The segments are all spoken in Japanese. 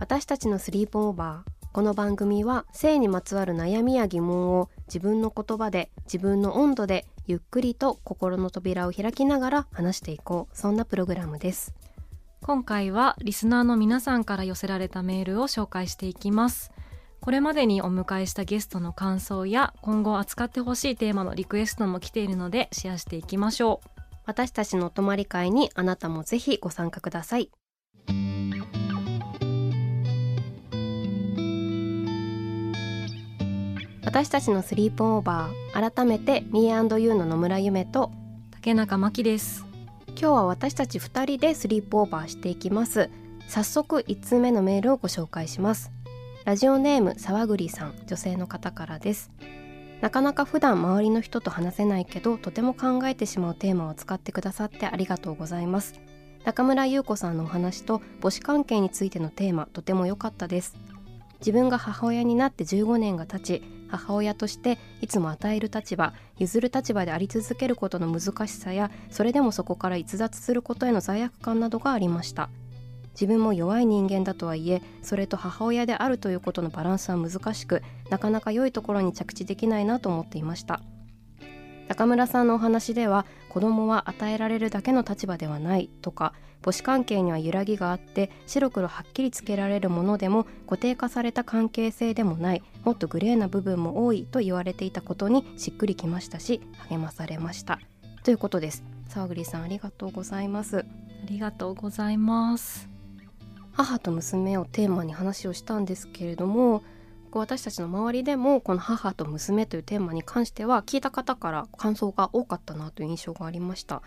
私たちのスリープオーバーこの番組は性にまつわる悩みや疑問を自分の言葉で自分の温度でゆっくりと心の扉を開きながら話していこう。そんなプログラムです。今回はリスナーの皆さんから寄せられたメールを紹介していきます。これまでにお迎えしたゲストの感想や今後扱ってほしいテーマのリクエストも来ているのでシェアしていきましょう。私たちのお泊まり会にあなたもぜひご参加ください私たちのスリープオーバー改めて Me&You の野村夢と竹中真希です。今日は私たち2人でスリープオーバーしていきます。早速1通目のメールをご紹介します。ラジオネーム沢栗さん女性の方からです。なかなか普段周りの人と話せないけどとても考えてしまうテーマを使ってくださってありがとうございます。中村優子さんのお話と母子関係についてのテーマとても良かったです。自分が母親になって15年が経ち母親としていつも与える立場譲る立場であり続けることの難しさやそれでもそこから逸脱することへの罪悪感などがありました。自分も弱い人間だとはいえそれと母親であるということのバランスは難しくなかなか良いところに着地できないなと思っていました。中村さんのお話では子供は与えられるだけの立場ではないとか母子関係には揺らぎがあって白黒はっきりつけられるものでも固定化された関係性でもないもっとグレーな部分も多いと言われていたことにしっくりきましたし励まされました。ということです。沢栗さんありがとうございます。ありがとうございます。母と娘をテーマに話をしたんですけれども私たちの周りでもこの母と娘というテーマに関しては聞いた方から感想が多かったなという印象がありました。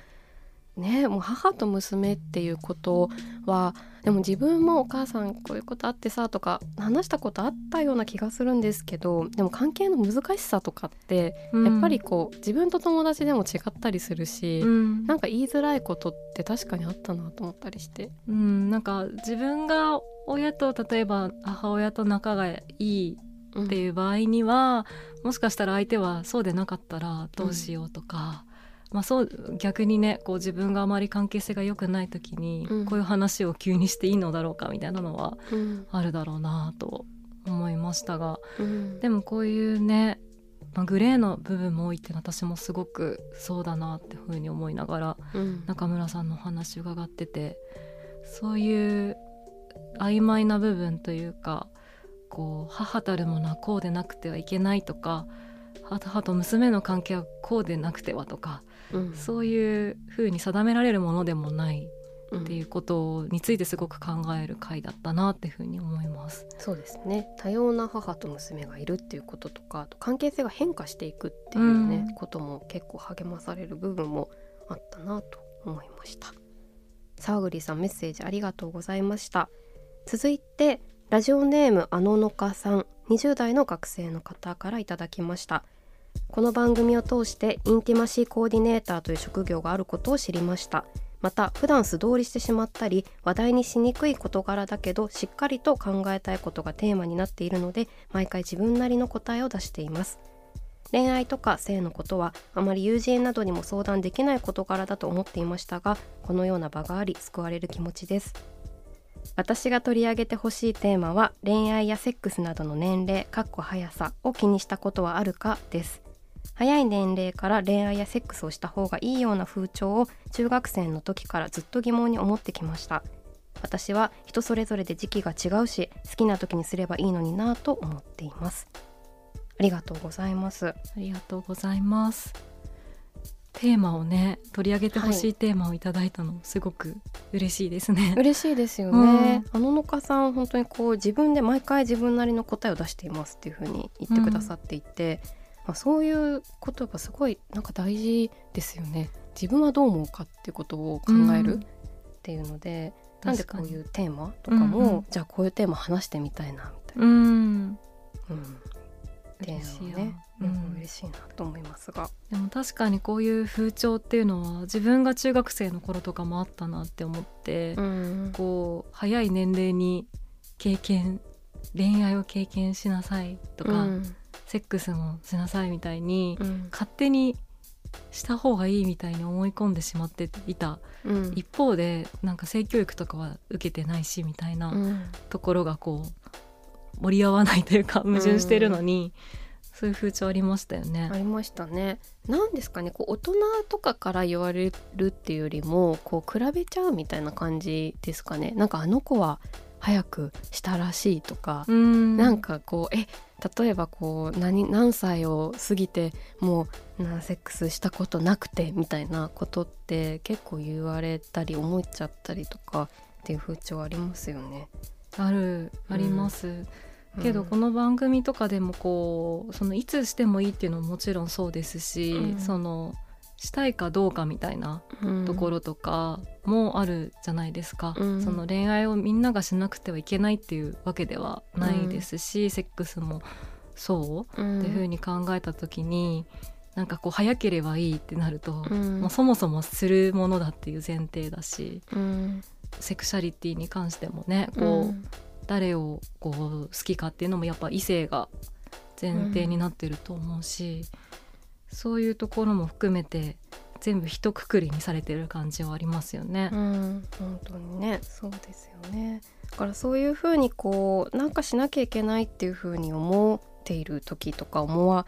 ねもう母と娘っていうことはでも自分もお母さんこういうことあってさとか話したことあったような気がするんですけどでも関係の難しさとかって、やっぱりこう自分と友達でも違ったりするし、うん、なんか言いづらいことって確かにあったなと思ったりして。うん、なんか自分が親と例えば母親と仲がいいっていう場合には、うん、もしかしたら相手はそうでなかったらどうしようとか。まあ、そう逆にねこう自分があまり関係性が良くない時に、こういう話を急にしていいのだろうかみたいなのはあるだろうなと思いましたが、うん、でもこういうね、まあ、グレーの部分も多いって私もすごくそうだなっていうふうに思いながら、うん、中村さんのお話伺っててそういう曖昧な部分というかこう母たるものはこうでなくてはいけないとか母と娘の関係はこうでなくてはとかそういうふうに定められるものでもないっていうことについてすごく考える回だったなっていうふうに思います。そうですね。多様な母と娘がいるっていうこととか関係性が変化していくっていうね、うん、ことも結構励まされる部分もあったなと思いました。沢栗さんメッセージありがとうございました。続いてラジオネームあののかさん20代の学生の方からいただきましたこの番組を通してインティマシーコーディネーターという職業があることを知りました。また普段素通りしてしまったり話題にしにくい事柄だけどしっかりと考えたいことがテーマになっているので毎回自分なりの答えを出しています。恋愛とか性のことはあまり友人などにも相談できない事柄だと思っていましたがこのような場があり救われる気持ちです。私が取り上げてほしいテーマは恋愛やセックスなどの年齢かっこ速さを気にしたことはあるかです。早い年齢から恋愛やセックスをした方がいいような風潮を中学生の時からずっと疑問に思ってきました。私は人それぞれで時期が違うし好きな時にすればいいのになと思っています。ありがとうございます。ありがとうございます。テーマをね取り上げてほしいテーマをいただいたの、すごく嬉しいですね。嬉しいですよね、あののかさん本当にこう自分で毎回自分なりの答えを出していますっていうふうに言ってくださっていて、まあ、そういうことがすごいなんか大事ですよね。自分はどう思うかっていうことを考えるっていうので、なんでこういうテーマとかも、うんうん。じゃあこういうテーマ話してみたいなみたいな、うん。うん。嬉ね、ううんん、嬉しいなと思いますが。でも確かにこういう風潮っていうのは自分が中学生の頃とかもあったなって思って、うん。こう早い年齢に経験恋愛を経験しなさいとか、うんセックスもしなさいみたいに、うん勝手にした方がいいみたいに思い込んでしまっていたうん一方でなんか性教育とかは受けてないしみたいなうんところがこう盛り合わないというか矛盾してるのに、そういう風潮ありましたよねあ。りましたね。なんですかねこう大人とかから言われるっていうよりもこう比べちゃうみたいな感じですかね。なんかあの子は早くしたらしいとか、うんなんかこうえ例えばこう何何歳を過ぎてもうなセックスしたことなくてみたいなことって結構言われたり思っちゃったりとかっていう風潮ありますよね。あるあります、けどうん。この番組とかでもこうそのいつしてもいいっていうのももちろんそうですし、うん。そのしたいかどうかみたいなうん。ところとかもあるじゃないですか、うん。その恋愛をみんながしなくてはいけないっていうわけではないですし、セックスもそううん。っていうふうに考えた時になんかこう早ければいいってなると、うん。もうそもそもするものだっていう前提だしうん。セクシャリティに関してもねこう、誰をこう好きかっていうのもやっぱ異性が前提になってると思うし、そういうところも含めて全部一括りにされてる感じはありますよねう。ん、本当にねそうですよねだからそういうふうにこうなんかしなきゃいけないっていうふうに思っている時とか思わ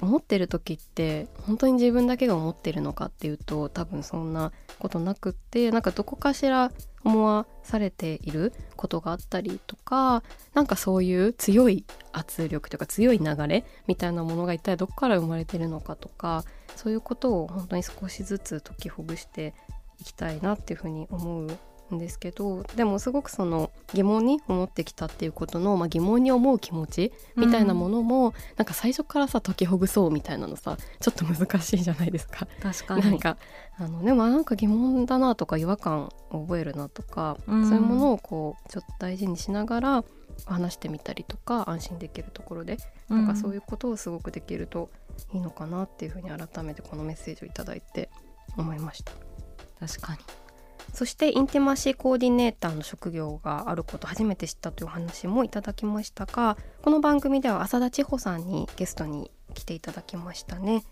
思ってる時って本当に自分だけが思ってるのかっていうと多分そんなことなくってなんかどこかしら思わされていることがあったりとかなんかそういう強い圧力とか強い流れみたいなものが一体どこから生まれてるのかとかそういうことを本当に少しずつ解きほぐしていきたいなっていうふうに思うんですけどでもすごくその疑問に思ってきたっていうことの、まあ、疑問に思う気持ちみたいなものも、なんか最初からさ解きほぐそうみたいなのさちょっと難しいじゃないですか。確かに。なんかあのでもなんか疑問だなとか違和感を覚えるなとか、うん。そういうものをこうちょっと大事にしながら話してみたりとか安心できるところでなんかそういうことをすごくできるといいのかなっていうふうに改めてこのメッセージをいただいて思いました。確かにそしてインティマシーコーディネーターの職業があること初めて知ったというお話もいただきましたがこの番組では浅田千穂さんにゲストに来ていただきましたね。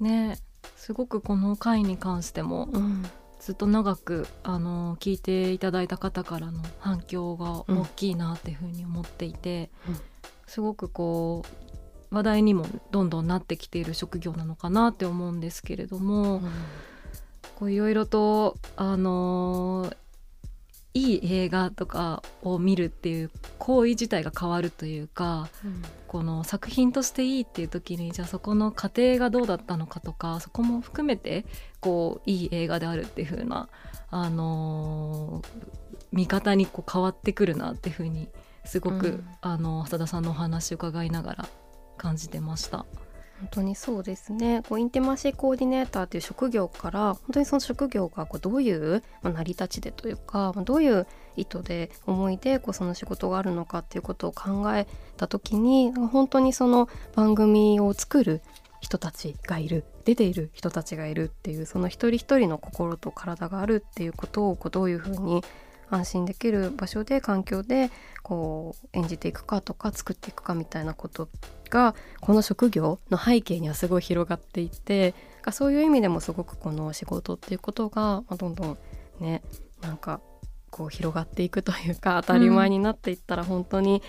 ねすごくこの回に関してもうん。ずっと長くあの聞いていただいた方からの反響が大きいなっていうふうに思っていて、うん。すごくこう話題にもどんどんなってきている職業なのかなって思うんですけれども、こういろいろとあのいい映画とかを見るっていう行為自体が変わるというかこの作品としていいっていう時にじゃあそこの過程がどうだったのかとかそこも含めてこういい映画であるっていう風なあのー見方にこう変わってくるなっていう風にすごく、うんあの浅田さんのお話を伺いながら感じてました。本当にそうですね。こうインティマシーコーディネーターという職業から本当にその職業がこうどういう、まあ、成り立ちでというか、ま、どういう意図で思いでこうその仕事があるのかっていうことを考えた時に本当にその番組を作る人たちがいる出ている人たちがいるっていうその一人一人の心と体があるっていうことをこうどういうふうに安心できる場所で環境でこう演じていくかとか作っていくかみたいなことがこの職業の背景にはすごい広がっていてがそういう意味でもすごくこの仕事っていうことが、まあ、どんどんねなんかこう広がっていくというか当たり前になっていったら本当に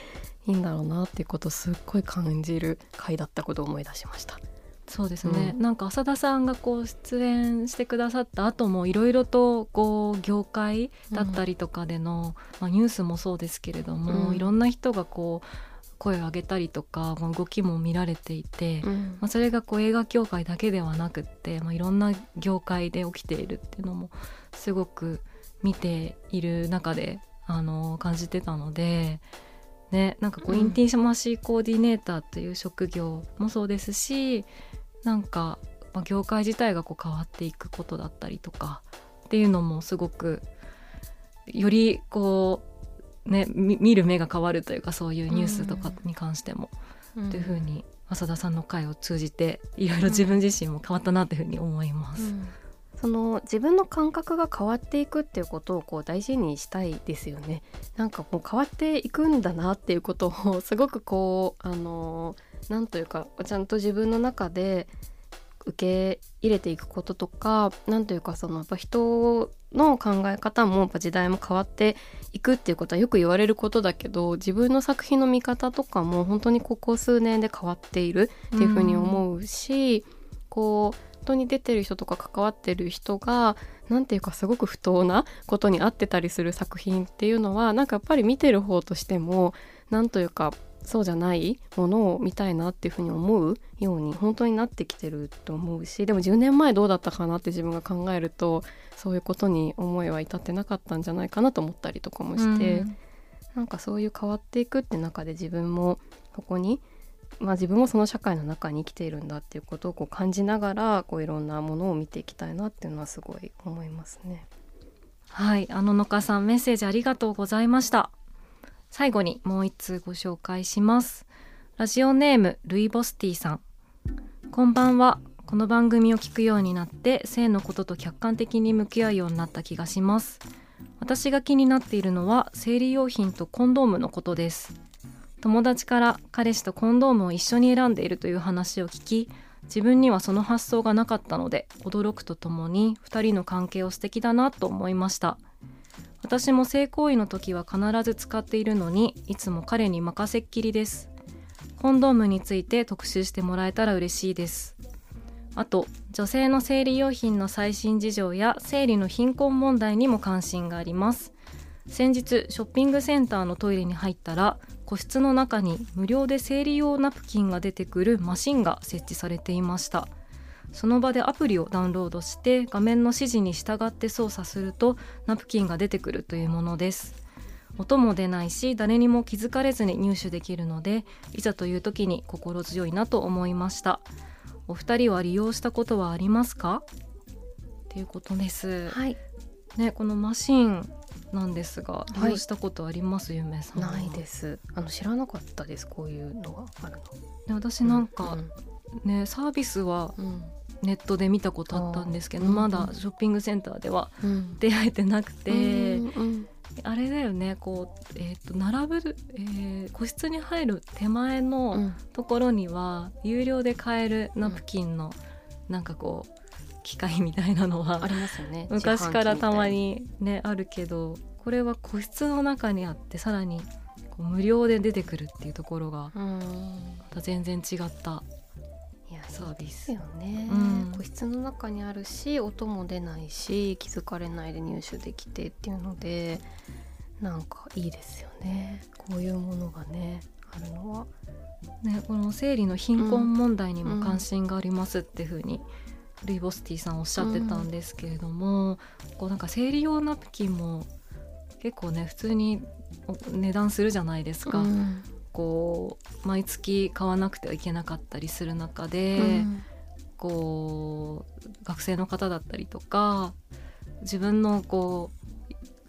いいんだろうなっていうことをすっごい感じる回だったことを思い出しました。そうですね、うん。なんか浅田さんがこう出演してくださった後もいろいろとこう業界だったりとかでの、まあ、ニュースもそうですけれども、うん。いろんな人がこう声を上げたりとか、まあ、動きも見られていて、うん。まあ、それがこう映画協会だけではなくって、まあ、いろんな業界で起きているっていうのもすごく見ている中であの感じてたので。ね、なんかこううん。インティマシーコーディネーターという職業もそうですしなんか、まあ、業界自体がこう変わっていくことだったりとかっていうのもすごくよりこうねみ見る目が変わるというかそういうニュースとかに関しても、うん。というふうに浅田さんの回を通じていろいろ自分自身も変わったなというふうに思います。その自分の感覚が変わっていくっていうことをこう大事にしたいですよね。なんかもう変わっていくんだなっていうことをすごくこうあのなんというかちゃんと自分の中で受け入れていくこととかなんというかそのやっぱ人の考え方もやっぱ時代も変わっていくっていうことはよく言われることだけど自分の作品の見方とかも本当にここ数年で変わっているっていうふうに思うし、こう本当に出てる人とか関わってる人がなんていうかすごく不当なことに合ってたりする作品っていうのはなんかやっぱり見てる方としてもなんというかそうじゃないものを見たいなっていうふうに思うように本当になってきてると思うしでも10年前どうだったかなって自分が考えるとそういうことに思いは至ってなかったんじゃないかなと思ったりとかもして、うん。なんかそういう変わっていくって中で自分もここに、まあ、自分もその社会の中に生きているんだっていうことをこう感じながらこういろんなものを見ていきたいなっていうのはすごい思いますね。はい、あののかさんメッセージありがとうございました。最後にもう一通ご紹介します。ラジオネームルイボスティさん。こんばんは。この番組を聞くようになって性のことと客観的に向き合うようになった気がします。私が気になっているのは生理用品とコンドームのことです。友達から彼氏とコンドームを一緒に選んでいるという話を聞き自分にはその発想がなかったので驚くとともに2人の関係を素敵だなと思いました。私も性行為の時は必ず使っているのにいつも彼に任せっきりです。コンドームについて特集してもらえたら嬉しいです。あと女性の生理用品の最新事情や生理の貧困問題にも関心があります。先日ショッピングセンターのトイレに入ったら個室の中に無料で生理用ナプキンが出てくるマシンが設置されていました。その場でアプリをダウンロードして画面の指示に従って操作するとナプキンが出てくるというものです。音も出ないし誰にも気づかれずに入手できるのでいざという時に心強いなと思いました。お二人は利用したことはありますか？っていうことです、はい、ねこのマシンなんですがい。利用したことあります、ゆめさんは。ないです。あの知らなかったですこういうのが。あるで私なんかの。ね、サービスはうん。ネットで見たことあったんですけど、あーまだショッピングセンターではうん。出会えてなくて、うんうん。あれだよねこう、えー、と並ぶ、えー個室に入る手前うのん。ところには有料で買えるナプキンのなんかこう機械みたいなのはありますよね。昔からたま自にねあるけどこれは個室の中にあってさらにこう無料で出てくるっていうところがまた全然違ったいやサービス。ですよね、うん。個室の中にあるし音も出ないし気づかれないで入手できてっていうのでなんかいいですよね。こういうものがねあるのは。ね、この生理の貧困問題にも関心がありますっていうふうに、ルイボスティさんおっしゃってたんですけれども、こうなんか生理用ナプキンも結構ね普通にお値段するじゃないですか、うん。こう毎月買わなくてはいけなかったりする中で、うん。こう学生の方だったりとか自分のこう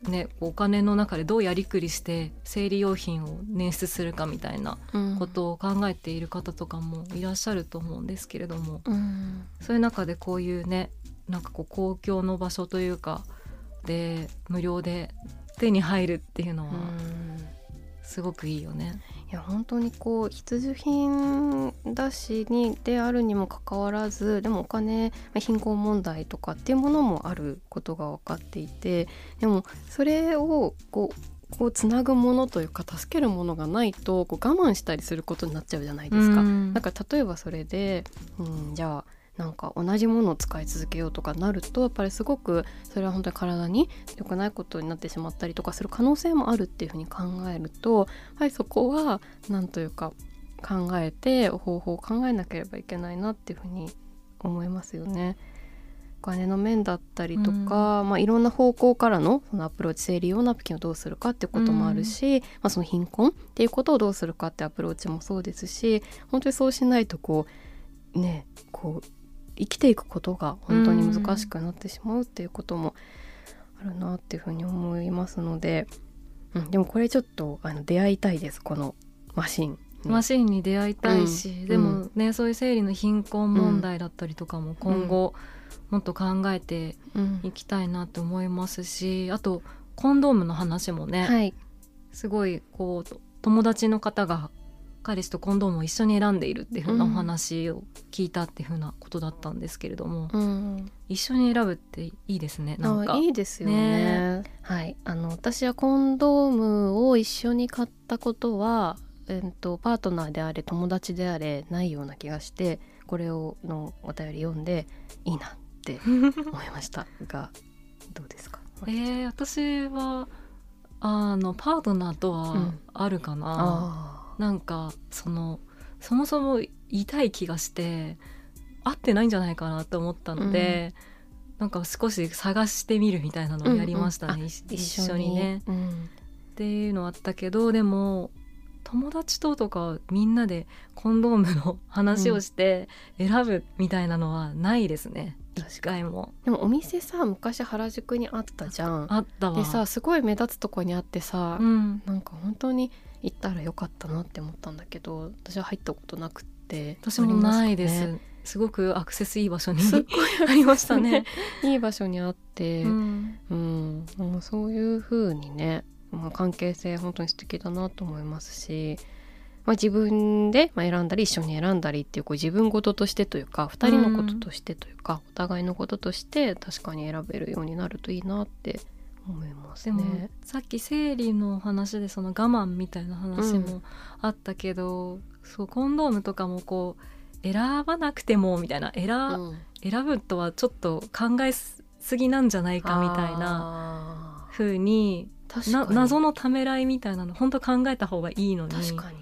ねお金の中でどうやりくりして生理用品を捻出するかみたいなうん。ことを考えている方とかもいらっしゃると思うんですけれども。うん。そういう中でこういうねなんかこう公共の場所というかで無料で手に入るっていうのはうん。すごくいいよね。いや本当にこう必需品だしにであるにもかかわらずでもお金まあ貧困問題とかっていうものもあることが分かっていてでもそれをこうこうつなぐものというか助けるものがないとこう我慢したりすることになっちゃうじゃないですか。うんなんか例えばそれで、うん、じゃあなんか同じものを使い続けようとかなるとやっぱりすごくそれは本当に体に良くないことになってしまったりとかする可能性もあるっていうふうに考えるとやはりそこはなんというか考えて方法を考えなければいけないなっていうふうに思いますよね。お金の面だったりとか、まあ、いろんな方向からのそのアプローチ生理用ナプキンをどうするかっていうこともあるし、まあ、その貧困っていうことをどうするかってアプローチもそうですし本当にそうしないとこうねこう生きていくことが本当に難しくなってしまうっていうこともあるなっていうふうに思いますので、うん、でもこれちょっとあの出会いたいですこのマシンに。マシンに出会いたいし、うん。でもねそういう生理の貧困問題だったりとかも今後もっと考えてうんいきたいなと思いますしあとコンドームの話もね、はい、すごいこう友達の方が彼氏とコンドームを一緒に選んでいるっていう風なお話を聞いたっていう風なことだったんですけれども、うん、一緒に選ぶっていいですね。なんか。あいいですよね。はい。あの私はコンドームを一緒に買ったことは、えっと、パートナーであれ友達であれないような気がしてこれをのお便り読んでいいなって思いましたが どうですか？えー、私はあのパートナーとはうん。あるかな、あなんかそのそもそも痛い気がして合ってないんじゃないかなと思ったので、なんか少し探してみるみたいなのをやりましたね、うんうんあ一一緒にね。うん。っていうのあったけどでも友達ととかみんなでコンドームの話をして選ぶみたいなのはないですね、一回も。でもお店さ昔原宿にあったじゃん。あったわ。でさすごい目立つとこにあってさ、うん、なんか本当に行ったらよかったなって思ったんだけど私は入ったことなくって。私もないです。ありますすごくアクセスいい場所にありましたね。いい場所にあって、ううん。んもうそういう風にね、まあ、関係性本当に素敵だなと思いますし、まあ、自分でまあ選んだり一緒に選んだりっていうこう自分事としてというか2人のこととしてというか、お互いのこととして確かに選べるようになるといいなって思いますでも、ね。さっき生理の話でその我慢みたいな話うもあったけど、そうコンドームとかもこう選ばなくてもみたいな選,、うん。選ぶとはちょっと考えすぎなんじゃないかみたいなな風にな確かに。謎のためらいみたいなの本当考えた方がいいのに。確かに。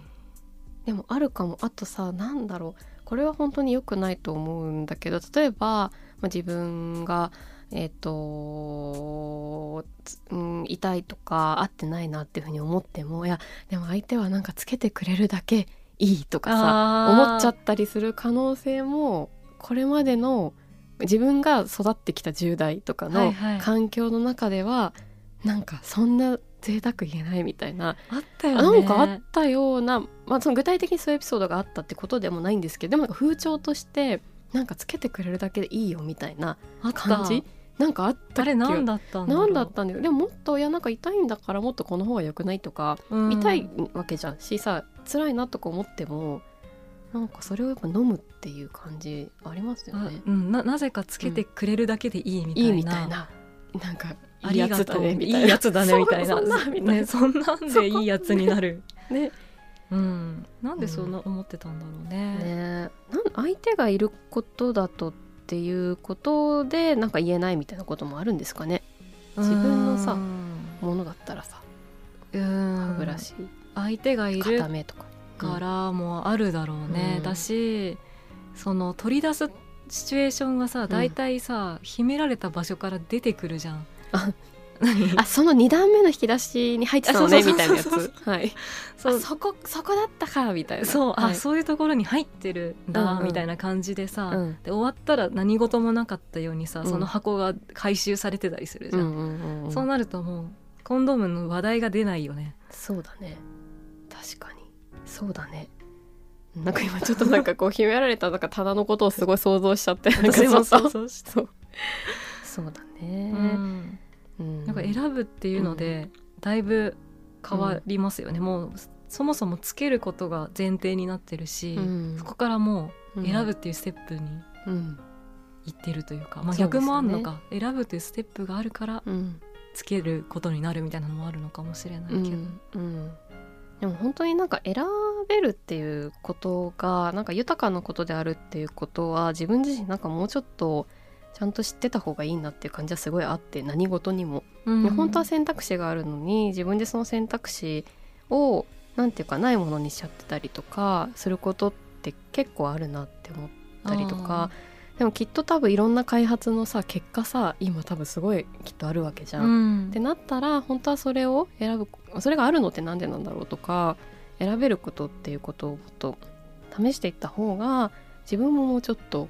でもあるかも。あとさなんだろう。これは本当に良くないと思うんだけど例えば、まあ、自分がえっ、と、つうん、痛いとか合ってないなっていうふうに思ってもいやでも相手はなんかつけてくれるだけいいとかさ思っちゃったりする可能性もこれまでの自分が育ってきた10代とかのはいはい。環境の中では、なんかそんな贅沢言えないみたいなあったよね。なんかあったような、まあ、その具体的にそういうエピソードがあったってことでもないんですけどでも風潮としてなんかつけてくれるだけでいいよみたいなあった。感じ？なんかあったあれ何だったんだろう。なんだったんだよ。でももっといやなんか痛いんだからもっとこの方が良くないとか、うん。痛いわけじゃん。しさ辛いなとか思ってもなんかそれをやっぱ飲むっていう感じありますよあね。うん、ななぜかつけてくれるだけでいいみたいな,、いいみたいな。なんかあいいやつだねみたいな。いいやつだねみたいな。そうそんなみたいなねそんなんでいいやつになる。ねうん。なんでそんな思ってたんだろうね,、ね。なん相手がいることだとっていうことでなんか言えないみたいなこともあるんですかね。自分のさうんものだったらさ。うん歯ブラシ。相手がいる固めとか。からもあるだろうね、うんだしその取り出すシチュエーションがさ大体さ、秘められた場所から出てくるじゃん。あその2段目の引き出しに入ってたのねみたいなやそうそう。そうつ。はい。そう。あそこそこだったかみたいな。そう、はい。あそういうところに入ってるんだ、うんうん。みたいな感じでさ、うん。で終わったら何事もなかったようにさ、うん。その箱が回収されてたりするじゃん、うんうんうんうん。そうなるともうコンドームの話題が出ないよね。そうだね。確かに。そうだね。なんか今ちょっとなんかこう秘められたなんか棚のことをすごい想像しちゃってなんか私もそう想像したそう。そうだね、うんうん。なんか選ぶっていうので、だいぶ変わりますよね、もうそもそもつけることが前提になってるし、うん。そこからもう選ぶぶ、っていうステップにうん。行ってるというか、まあ、逆もあんのか。選ぶというステップがあるからうん、つけることになるみたいなのもあるのかもしれないけど、うん。うん。でも本当になんか選べるっていうことがなんか豊かなことであるっていうことは自分自身なんかもうちょっとちゃんと知ってた方がいいなっていう感じはすごいあって何事にも、うん。本当は選択肢があるのに自分でその選択肢をなんていうかないものにしちゃってたりとかすることって結構あるなって思ったりとか。でもきっと多分いろんな開発のさ結果さ今多分すごいきっとあるわけじゃん。うん。ってなったら本当はそれを選ぶそれがあるのってなんでなんだろうとか選べることっていうことをもっと試していった方が自分ももうちょっと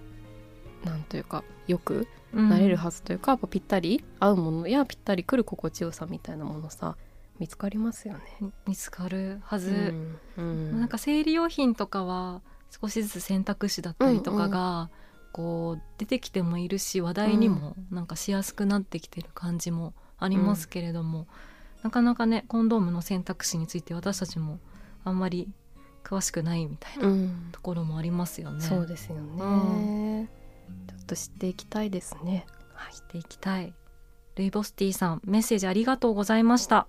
なんというかよくなれるはずというか、やっぱぴったり合うものやぴったりくる心地よさみたいなものさ見つかりますよね。うん見つかるはず、うんうん。なんか生理用品とかは少しずつ選択肢だったりとかが、こう出てきてもいるし話題にもなんかしやすくなってきてる感じもありますけれども、なかなかねコンドームの選択肢について私たちもあんまり詳しくないみたいなうん。ところもありますよね。そうですよね、ちょっと知っていきたいですね。はい。していきたい。ルイボスティーさんメッセージありがとうございました。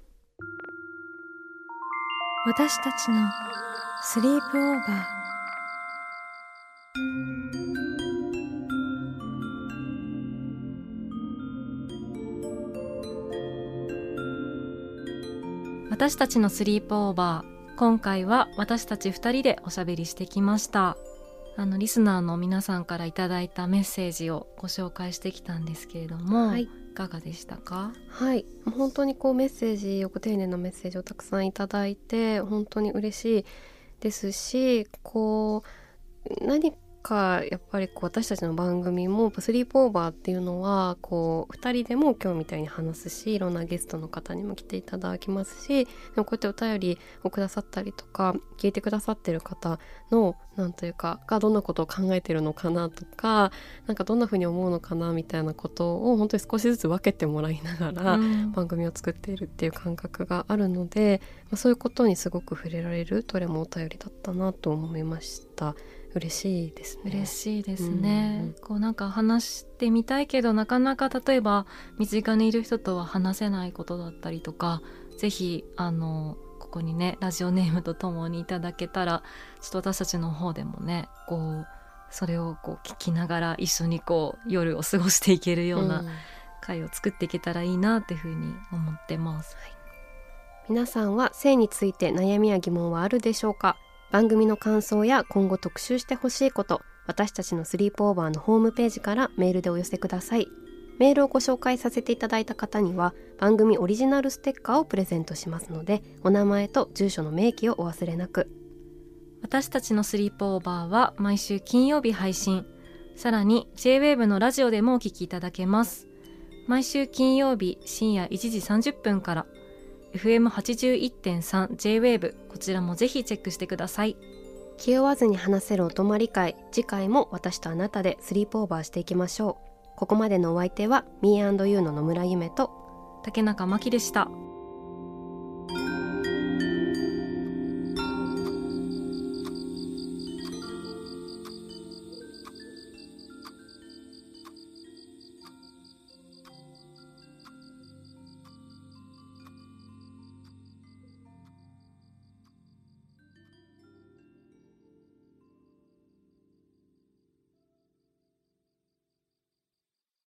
私たちのスリープオーバー。私たちのスリープオーバー。今回は私たち2人でおしゃべりしてきましたあのリスナーの皆さんからいただいたメッセージをご紹介してきたんですけれども、はい。いかがでしたか？はい、本当にこうメッセージよく丁寧なメッセージをたくさんいただいて本当に嬉しいですしこう何かやっぱりこう私たちの番組も「スリープオーバー」っていうのはこう2人でも今日みたいに話すしいろんなゲストの方にも来ていただきますしでもこうやってお便りをくださったりとか聞いてくださってる方のなんというかがどんなことを考えてるのかなとかなんかどんな風に思うのかなみたいなことを本当に少しずつ分けてもらいながら、うん。番組を作っているっていう感覚があるので、まあ、そういうことにすごく触れられるどれもお便りだったなと思いました嬉しいですね。嬉しいですね、うんこうなんか話してみたいけどなかなか例えば身近にいる人とは話せないことだったりとかぜひあのここにねラジオネームとともにいただけたらちょっと私たちの方でもねこうそれをこう聞きながら一緒にこう夜を過ごしていけるような会を作っていけたらいいなっていうふうに思ってます。皆さんは性について悩みや疑問はあるでしょうか？番組の感想や今後特集してほしいこと私たちのスリープオーバーのホームページからメールでお寄せください。メールをご紹介させていただいた方には番組オリジナルステッカーをプレゼントしますのでお名前と住所の明記をお忘れなく。私たちのスリープオーバーは毎週金曜日配信。さらに JWAVE のラジオでもお聞きいただけます。毎週金曜日深夜1時30分から。FM81.3 JWAVE こちらもぜひチェックしてください。気負わずに話せるお泊まり会次回も私とあなたでスリープオーバーしていきましょう。ここまでのお相手は Me&You の野村夢と竹中真希でした